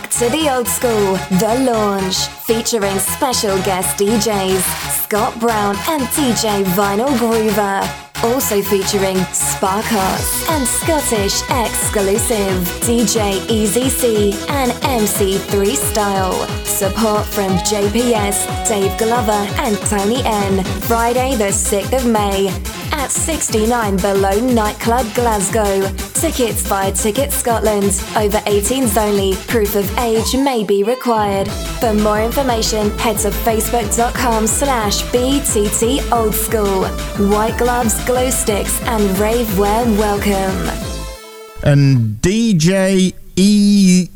back to the old school, The Launch, featuring special guest DJs Scott Brown and DJ Vinyl Groover. Also featuring Sparkos and Scottish exclusive DJ Easy C and MC3 Style. Support from JPS, Dave Glover and Tony N. Friday the 6th of May at 69 Below Nightclub Glasgow. Tickets via Ticket Scotland. Over 18s only. Proof of age may be required. For more information, head to facebook.com slash BTT Old School. White gloves, glow sticks, and rave wear welcome. And DJ EZC,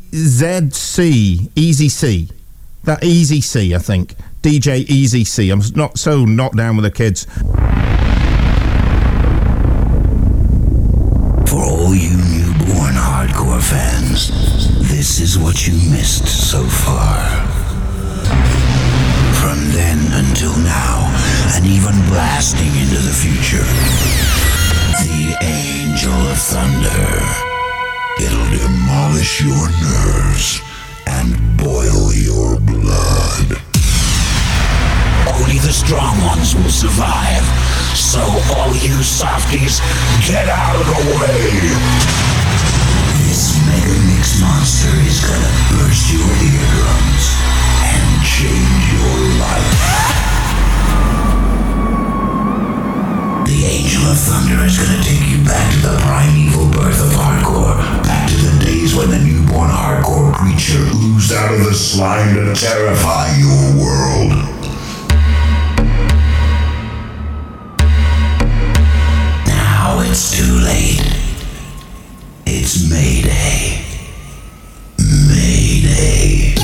Easy C. That Easy C, I think. DJ Easy C. I'm not so knocked down with the kids. All you newborn hardcore fans, this is what you missed so far. From then until now, and even blasting into the future, the Angel of Thunder. It'll demolish your nerves and boil your blood. Only the strong ones will survive. So all you softies, get out of the way! This mega mix monster is gonna burst your eardrums and change your life. The Angel of Thunder is gonna take you back to the primeval birth of hardcore, back to the days when the newborn hardcore creature oozed out of the slime to terrify your world. It's too late. It's Mayday. Mayday.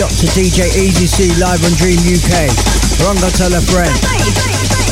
Locked to DJ Easy C live on Dream UK. Rongo tell a friend.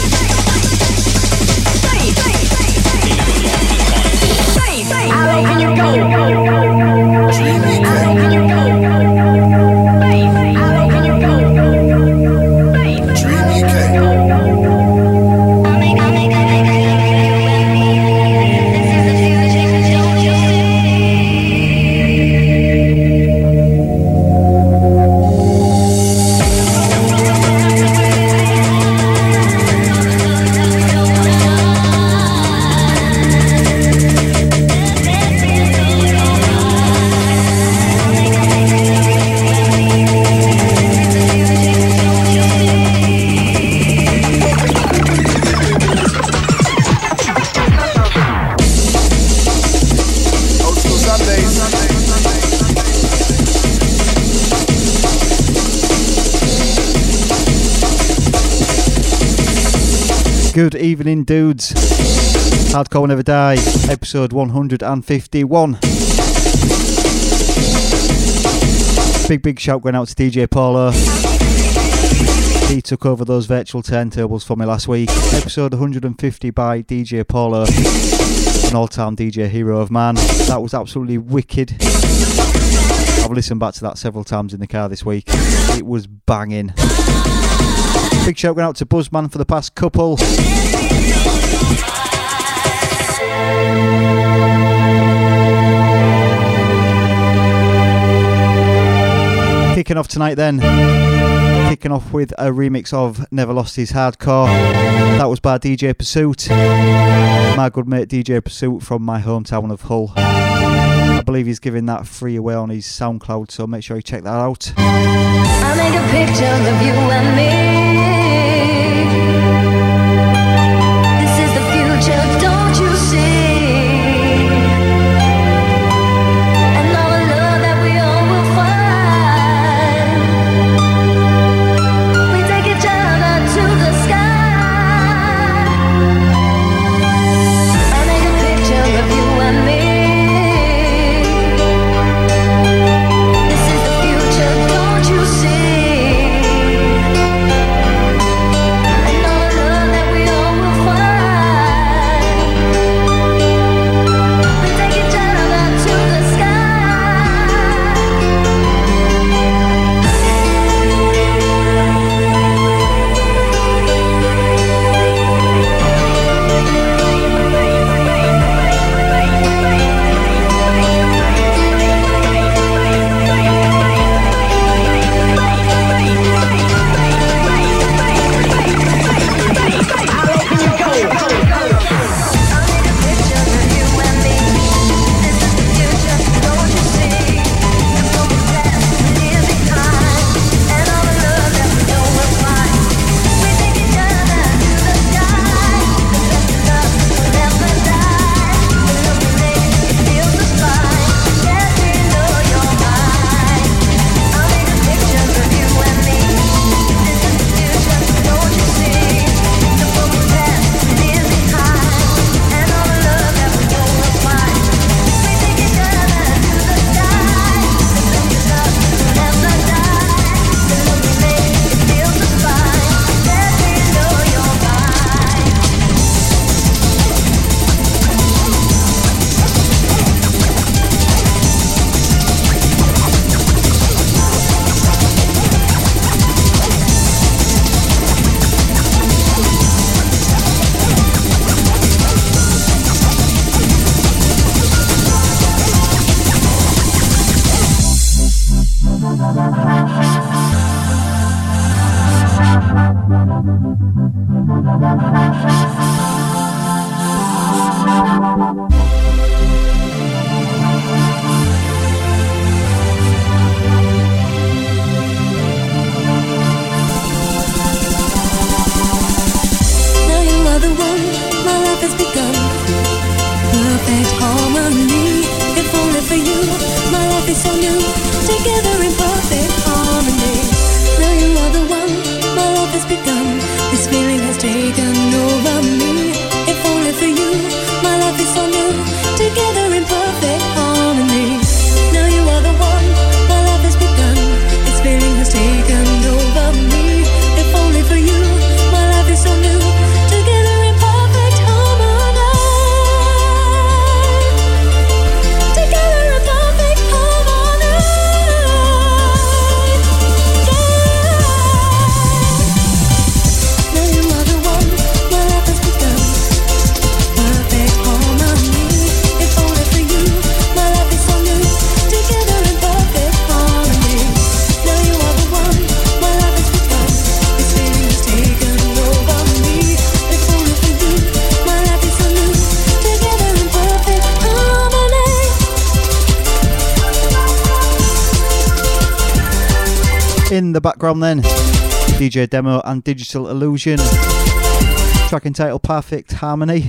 Evening, dudes. Hardcore Never Die, episode 151. Big, big shout going out to DJ Paulo. He took over those virtual turntables for me last week. Episode 150 by DJ Paulo, an all time DJ hero of man. That was absolutely wicked. I've listened back to that several times in the car this week. It was banging. Big shout going out to Buzzman for the past couple. Kicking off tonight then. Kicking off with a remix of Never Lost His Hardcore. That was by DJ Pursuit. My good mate DJ Pursuit from my hometown of Hull. I believe he's giving that free away on his SoundCloud, so make sure you check that out. In the background, then, DJ Demo and Digital Illusion. Track entitled Perfect Harmony.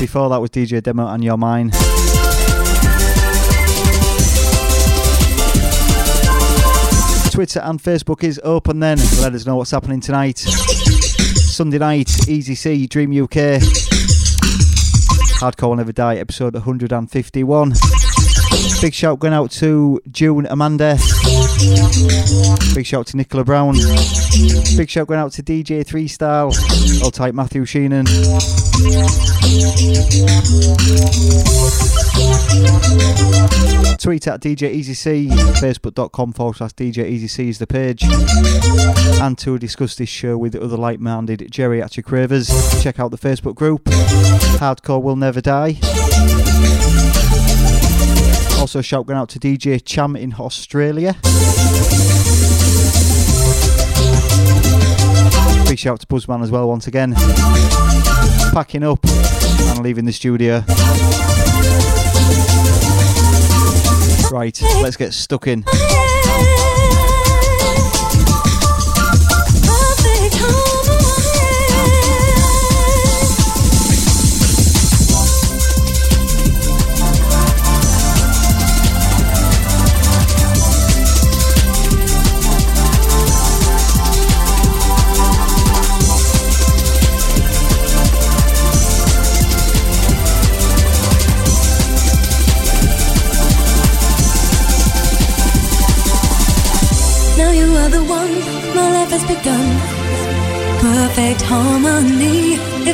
Before that was DJ Demo and Your Mind. Twitter and Facebook is open then. Let us know what's happening tonight. Sunday night, Easy C, Dream UK. Hardcore Will Never Die, episode 151. Big shout going out to June Amanda. Big shout to Nicola Brown. Big shout going out to DJ Three Style. I'll type Matthew Sheenan. Tweet at DJ Easy C. Facebook.com forward slash DJ Easy C is the page. And to discuss this show with other like minded geriatric ravers, check out the Facebook group. Hardcore Will Never Die. Also, shout going out to DJ Cham in Australia. Big shout to Buzzman as well, once again. Packing up and leaving the studio. Right, let's get stuck in.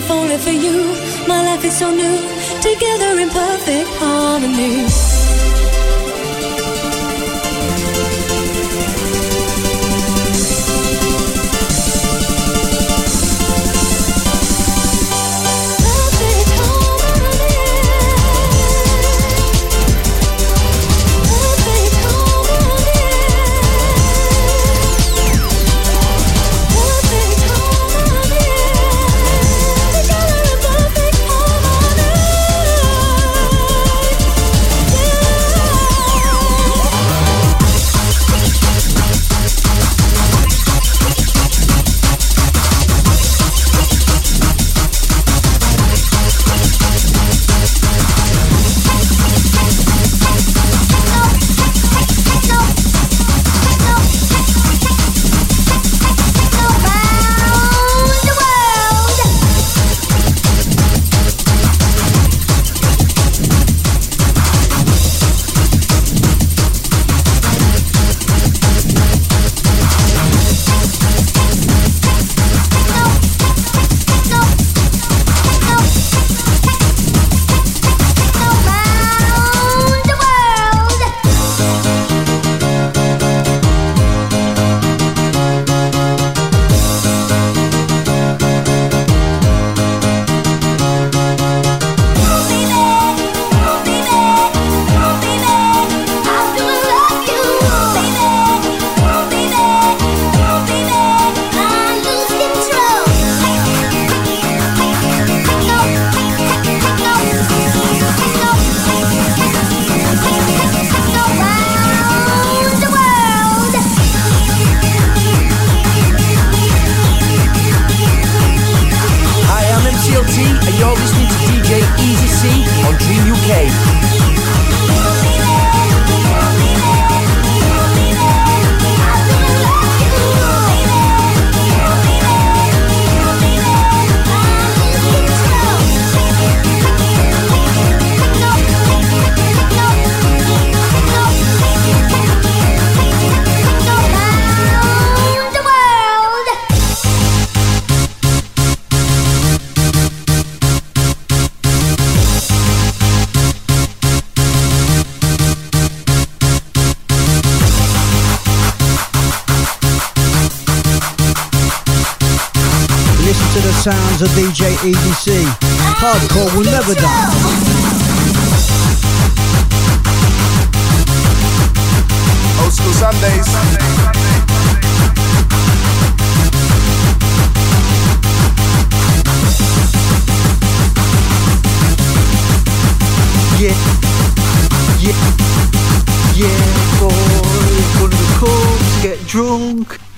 If only for you. My life is so new, together in perfect harmony. Sounds of DJ EDC. Hardcore will never die. Old school Sundays. Yeah, yeah, yeah, boy. Gonna the clubs, get drunk.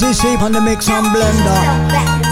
Selector Easy C on the mix and blender.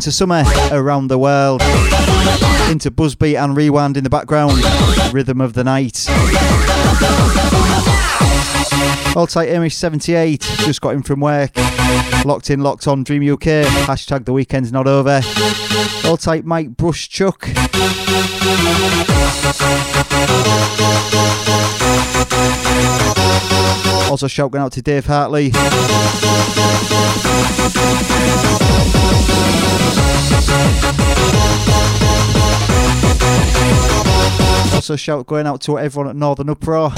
To summer around the world. Into Buzzbeat and Rewind in the background. Rhythm of the night. All tight Amish 78, just got in from work. Locked in, locked on, Dream UK. Hashtag the weekend's not over. All tight Mike Brush Chuck. Also shouting out to Dave Hartley. Also shout going out to everyone at Northern Uproar.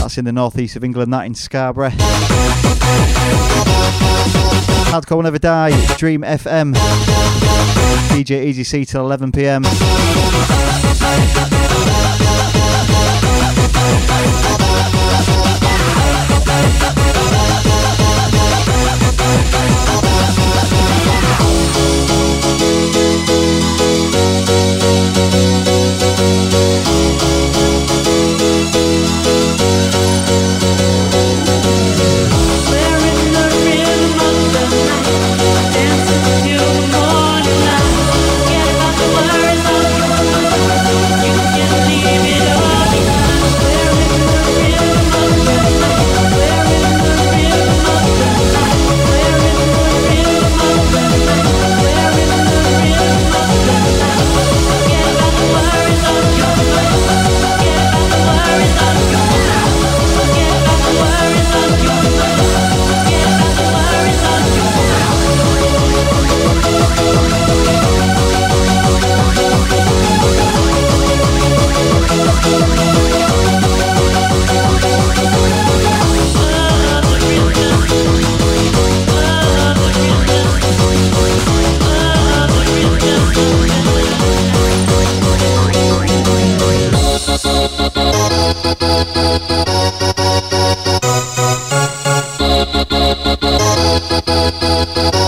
That's in the northeast of England, that in Scarborough. Hardcore will never die, Dream FM. DJ Easy C till 11 pm. Thank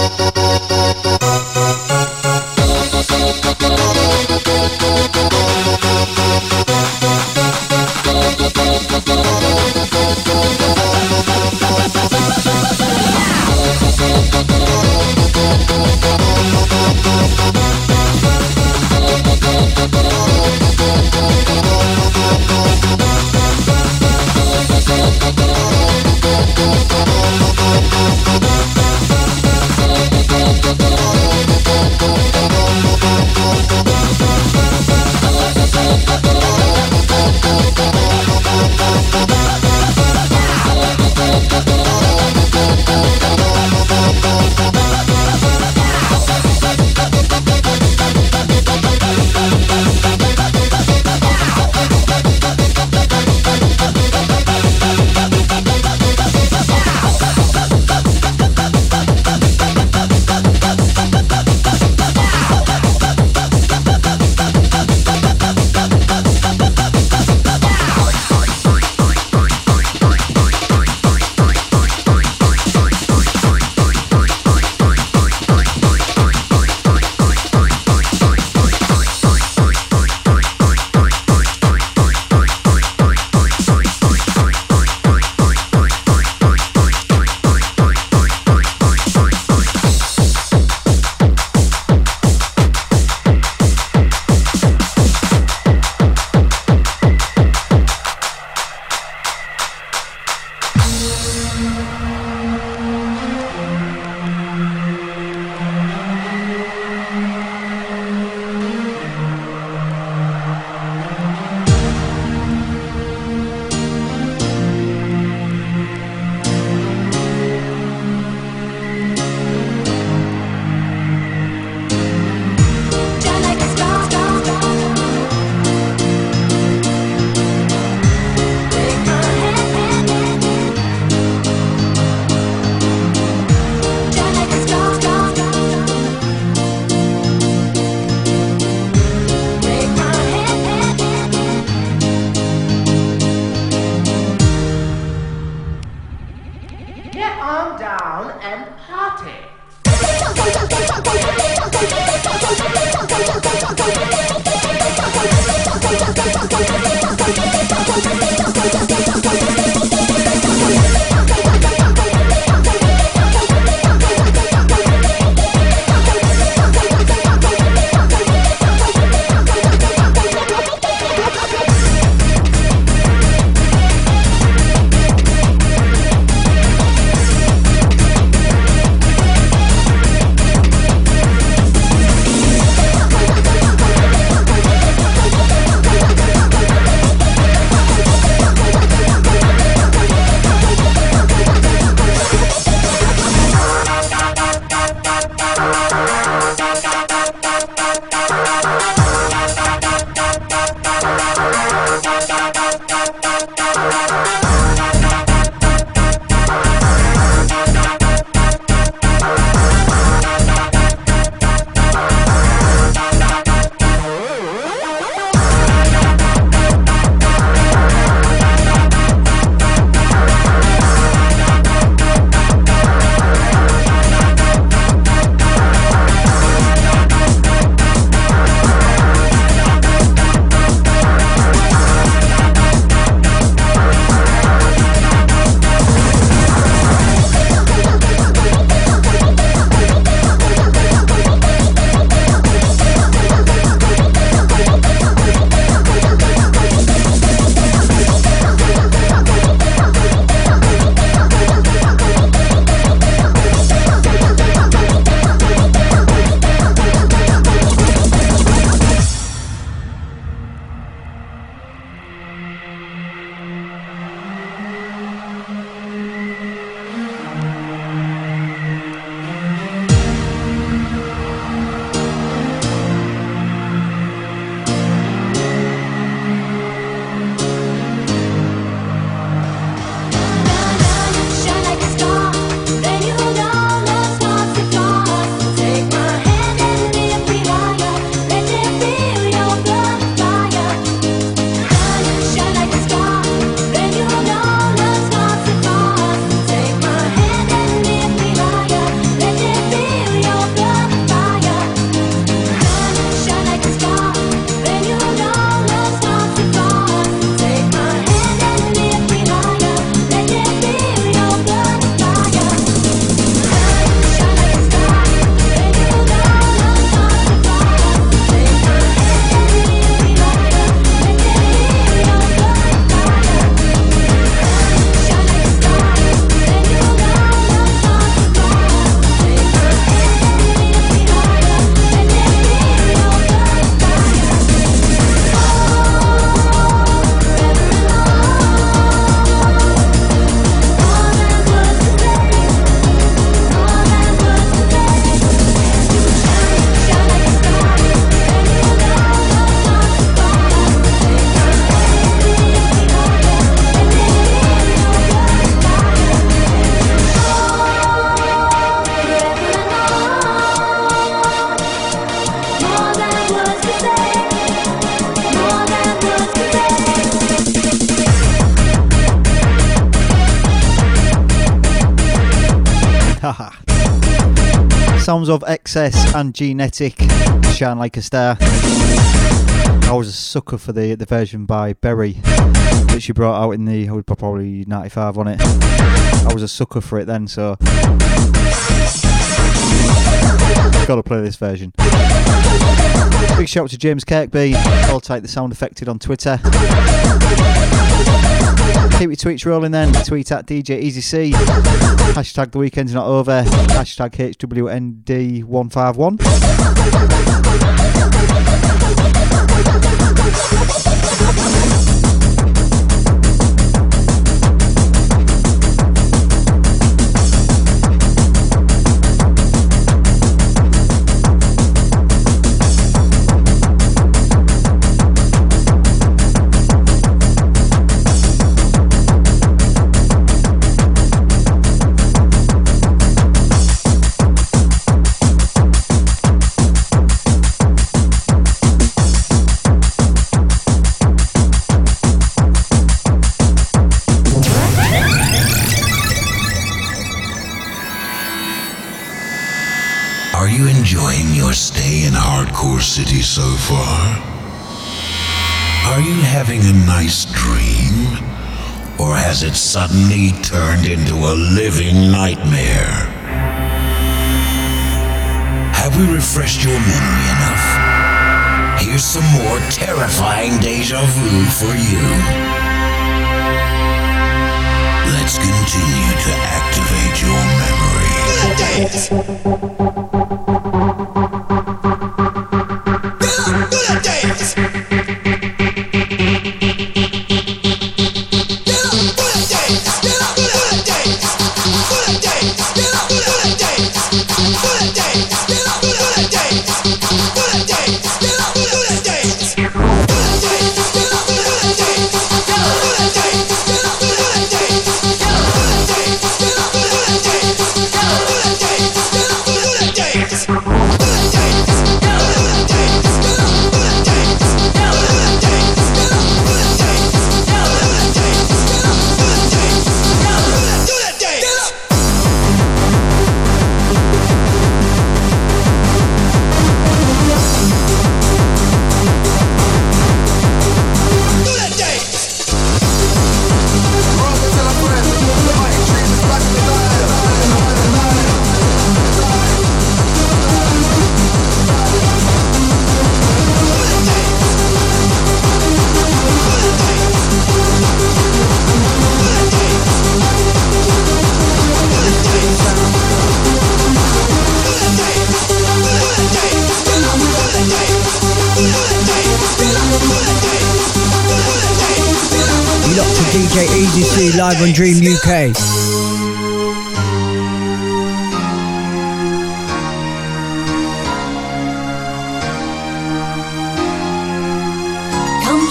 Sounds of Excess and Genetic, Shine Like a Star. I was a sucker for the the version by Berri that she brought out in the would probably 95 on it. I was a sucker for it then, so gotta play this version. Big shout out to James kirkby i'll take the sound affected on Twitter. Keep your tweets rolling then. Tweet at DJ Easy C. Hashtag the weekend's not over. Hashtag HWND151. Hardcore City so far? Are you having a nice dream? Or has it suddenly turned into a living nightmare? Have we refreshed your memory enough? Here's some more terrifying deja vu for you. Let's continue to activate your memory. You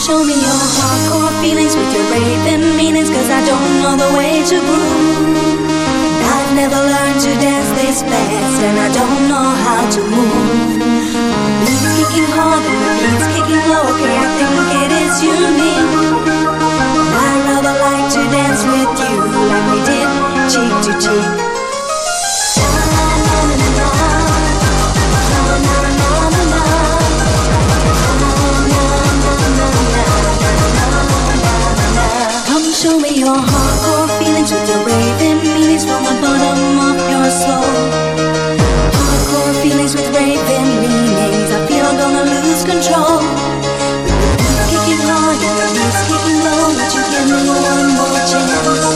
show me your hardcore feelings with your raving meanings, cause I don't know the way to groove. I've never learned to dance this fast, and I don't know how to move. Beats kicking hard the beats kicking low, okay, I think it is unique. I'd rather like to dance with you like we did cheek to cheek. Show me your hardcore feelings with your raving meanings from the bottom of your soul. Hardcore feelings with raving meanings. I feel I'm gonna lose control. Kicking hard and the kicking low, would you give me one more chance?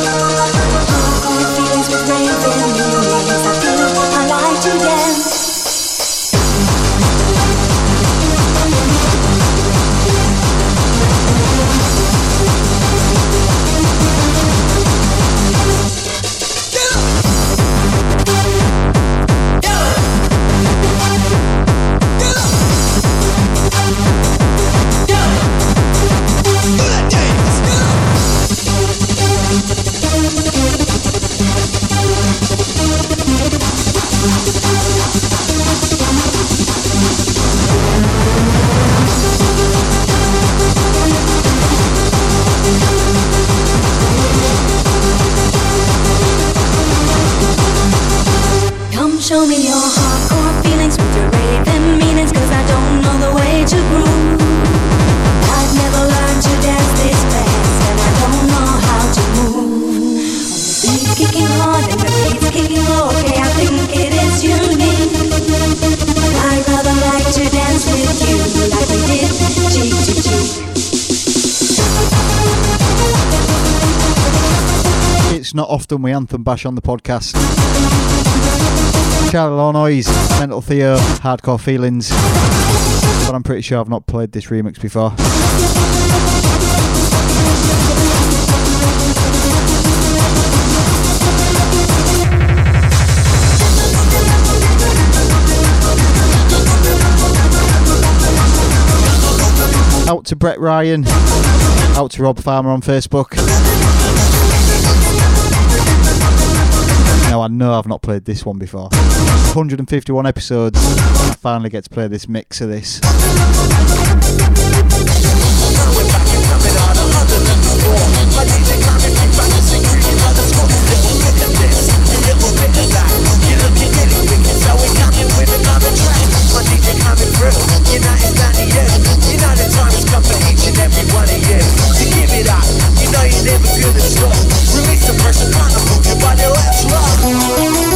Often we anthem bash on the podcast. Charly Lownoise, Mental Theo, Hardcore Feelings. But I'm pretty sure I've not played this remix before. Out to Brett Ryan. Out to Rob Farmer on Facebook. Now I know I've not played this one before. 151 episodes. and I finally get to play this mix of this. Each and every one of you to give it up. You know you never feel the stop. Release the pressure, kind of move your body, let's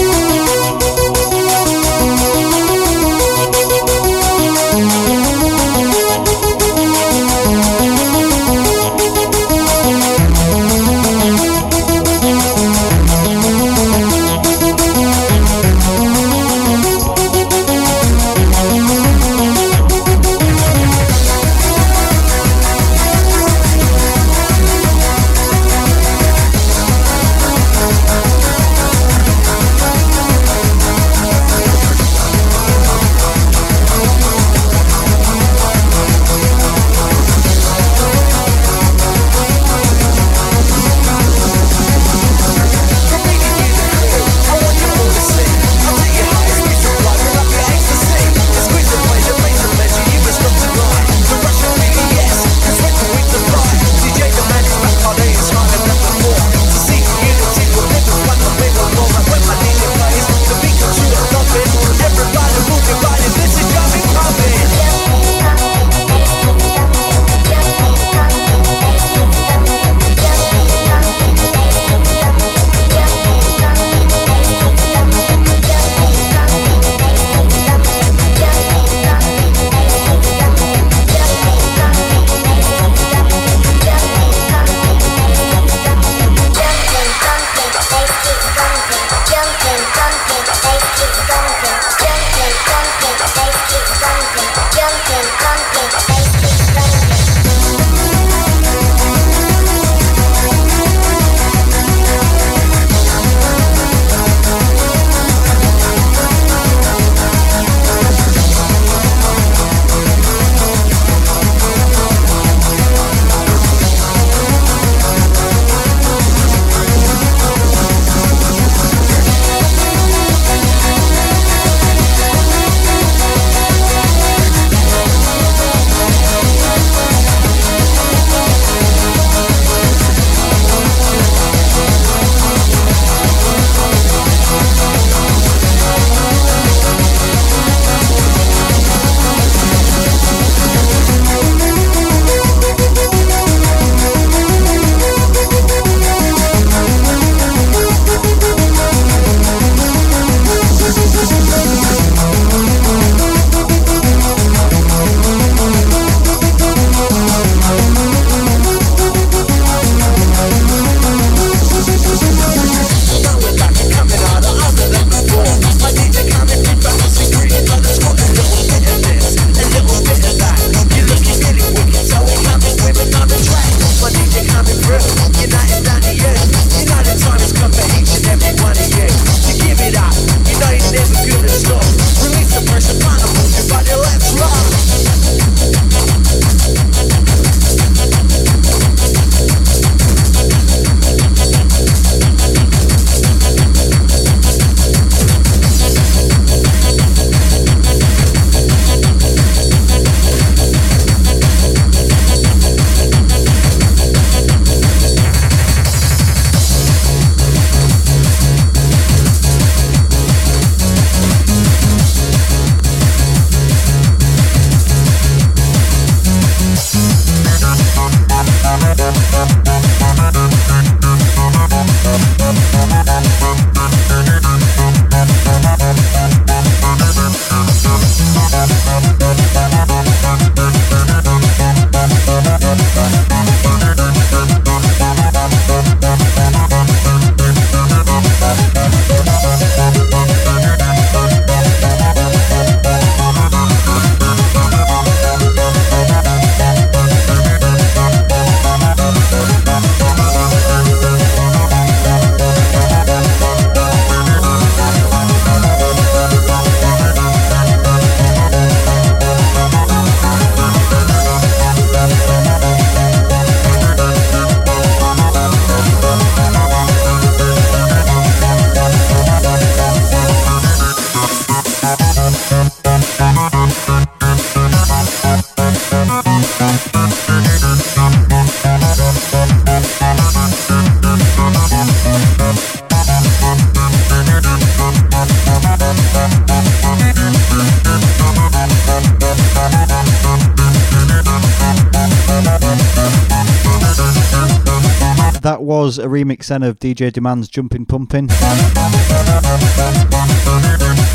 was a remix then of DJ Demand's Jumping Pumping.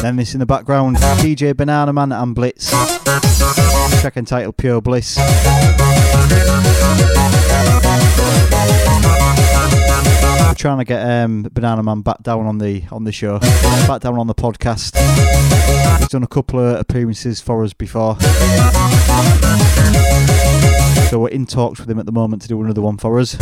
Then this in the background, DJ Banana Man and Blitz. Track entitled Pure Bliss. We're trying to get um, Banana Man back down on the on the show, back down on the podcast. He's done a couple of appearances for us before. So we're in talks with him at the moment to do another one for us.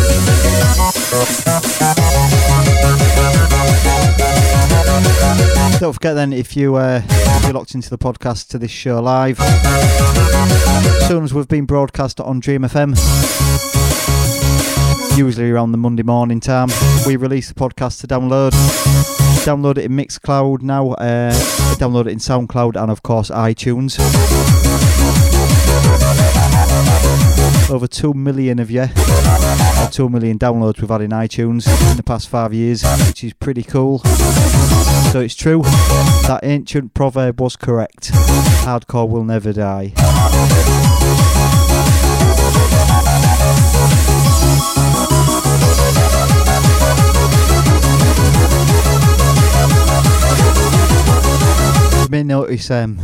Don't forget then if you uh, if you're locked into the podcast to this show live, as soon as we've been broadcast on Dream FM, usually around the Monday morning time, we release the podcast to download. Download it in Mixcloud now, uh, download it in SoundCloud, and of course iTunes. Over 2 million of you, or 2 million downloads we've had in iTunes in the past five years, which is pretty cool. So it's true, that ancient proverb was correct. Hardcore will never die. You may notice um,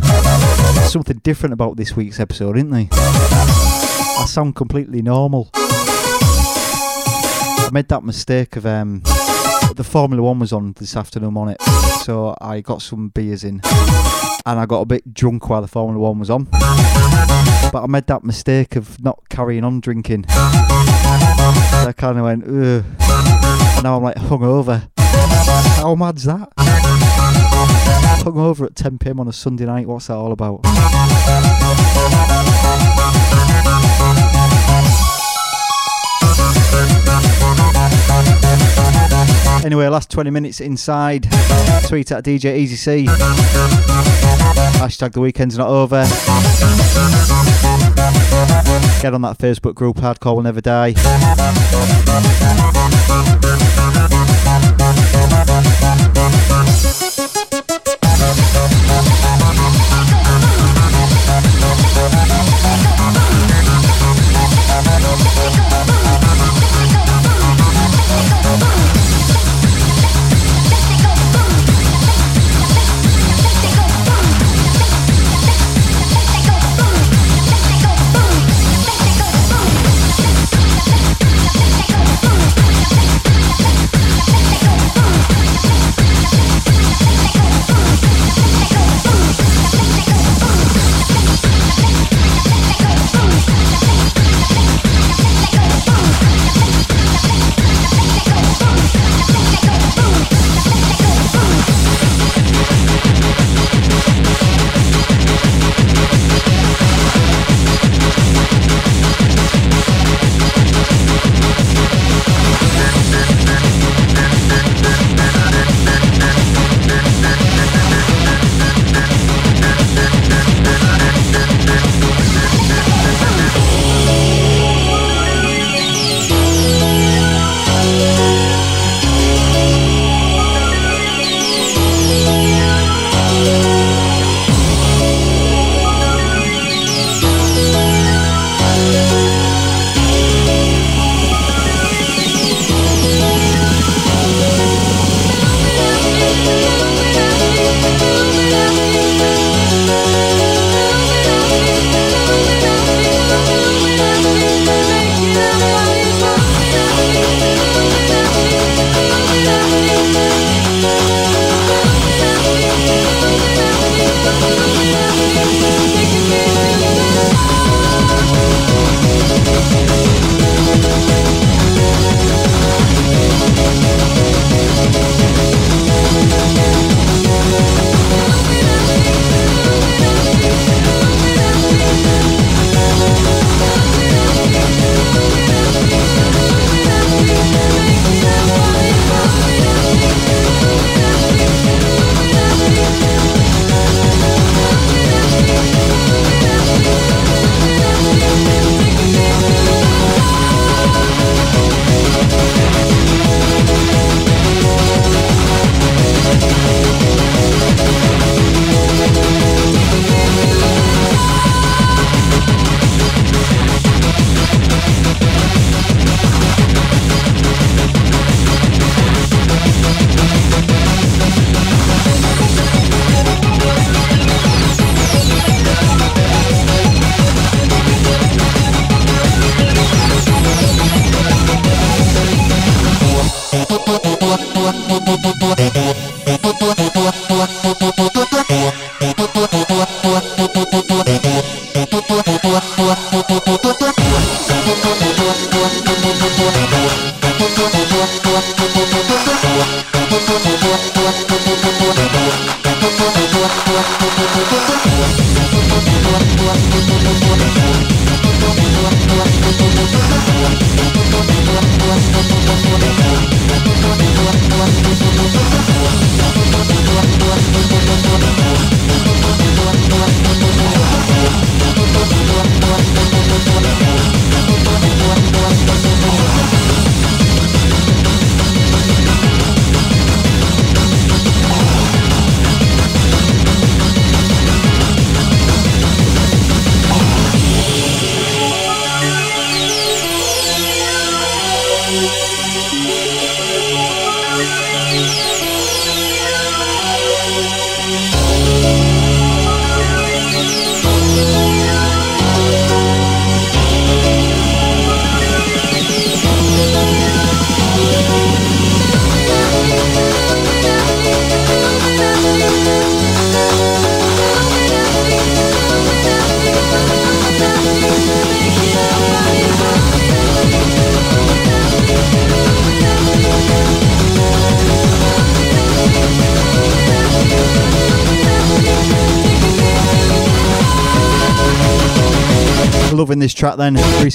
something different about this week's episode, isn't they? I sound completely normal. I made that mistake of um, the Formula One was on this afternoon on it, so I got some beers in, and I got a bit drunk while the Formula One was on. But I made that mistake of not carrying on drinking. So I kind of went, ugh. And now I'm like hungover. How mad's that? Hungover at 10 pm on a Sunday night. What's that all about? Anyway, last 20 minutes inside. Tweet at DJ Easy C. Hashtag the weekend's not over. Get on that Facebook group, Hardcore Will Never Die.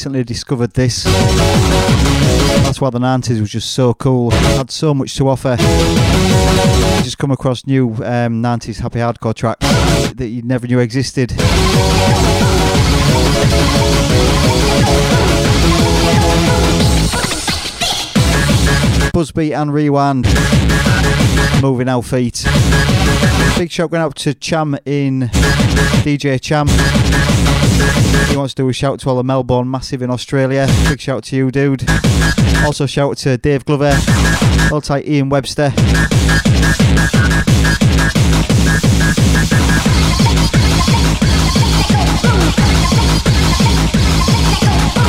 Recently discovered this. That's why the 90s was just so cool. Had so much to offer. Just come across new um, 90s happy hardcore tracks that you never knew existed. Busby and Rewind. Moving our feet. Big shout going out to Cham in DJ Cham. He wants to do a shout to all the Melbourne Massive in Australia. Big shout to you, dude. Also shout to Dave Glover. All tight Ian Webster.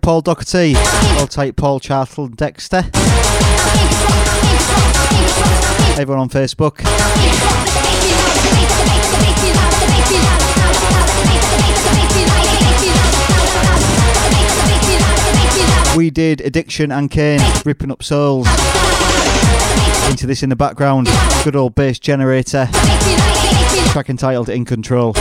Tight, Paul Doherty. Hold tight, Paul Chartle Dexter. Everyone on Facebook. We did Addiction and Kane, ripping up souls. Into this in the background. Good old bass generator. Track entitled In Control.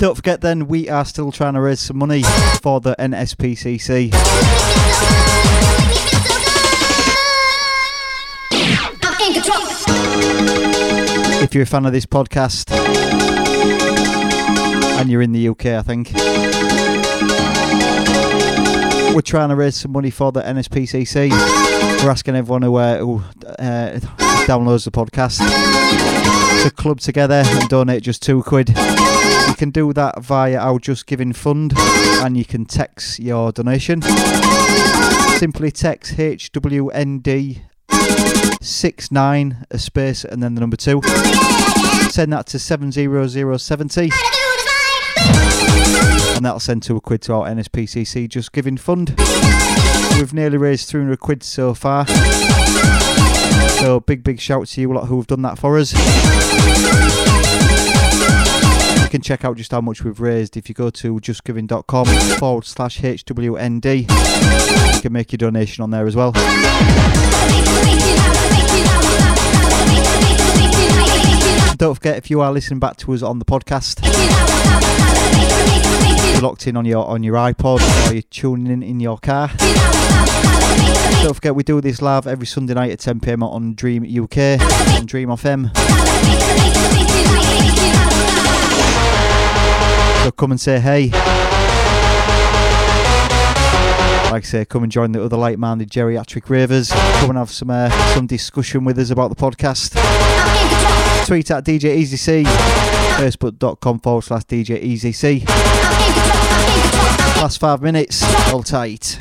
Don't forget then, we are still trying to raise some money for the NSPCC. If you're a fan of this podcast and you're in the UK, I think, we're trying to raise some money for the NSPCC. We're asking everyone who, uh, who uh, downloads the podcast to club together and donate just two quid. Can do that via our Just Giving Fund and you can text your donation. Simply text HWND 69 a space and then the number 2. Send that to 70070 and that'll send two quid to our NSPCC Just Giving Fund. We've nearly raised 300 quid so far. So big, big shout to you lot who have done that for us. You can check out just how much we've raised if you go to justgiving.com forward slash HWND. You can make your donation on there as well. Don't forget if you are listening back to us on the podcast, you're locked in on your on your iPod or you're tuning in in your car. Don't forget we do this live every Sunday night at 10 pm on Dream UK and Dream FM. So come and say hey. Like I say, come and join the other like-minded geriatric ravers. Come and have some uh, some discussion with us about the podcast. Tweet at DJ Easy C. Facebook.com forward slash DJ Easy C. Last five minutes. Hold tight.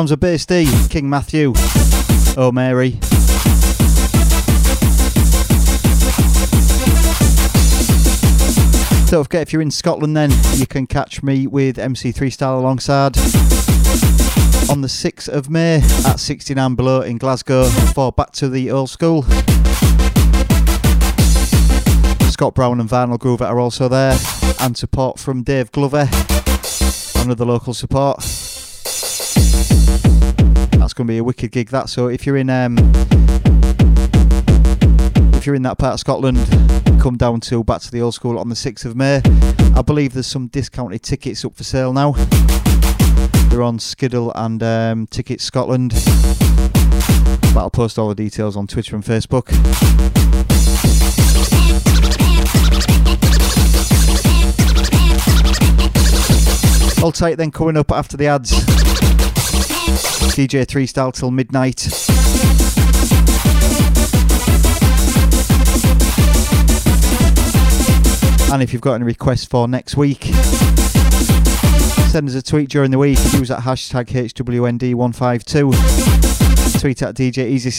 Sounds of Bass D, eh, King Matthew, Oh Mary. Don't forget, if you're in Scotland, then you can catch me with MC3 Style alongside on the 6th of May at 69 Below in Glasgow for Back to the Old School. Scott Brown and Vinyl Groover are also there, and support from Dave Glover, another local support. Going to be a wicked gig. That so if you're in um, if you're in that part of Scotland, come down to Back to the Old School on the 6th of May. I believe there's some discounted tickets up for sale now. They're on Skiddle and um, Ticket Scotland. But I'll post all the details on Twitter and Facebook. All tight then coming up after the ads. DJ 3 style till midnight. And if you've got any requests for next week, send us a tweet during the week. Use that hashtag HWND152. Tweet at DJ Easy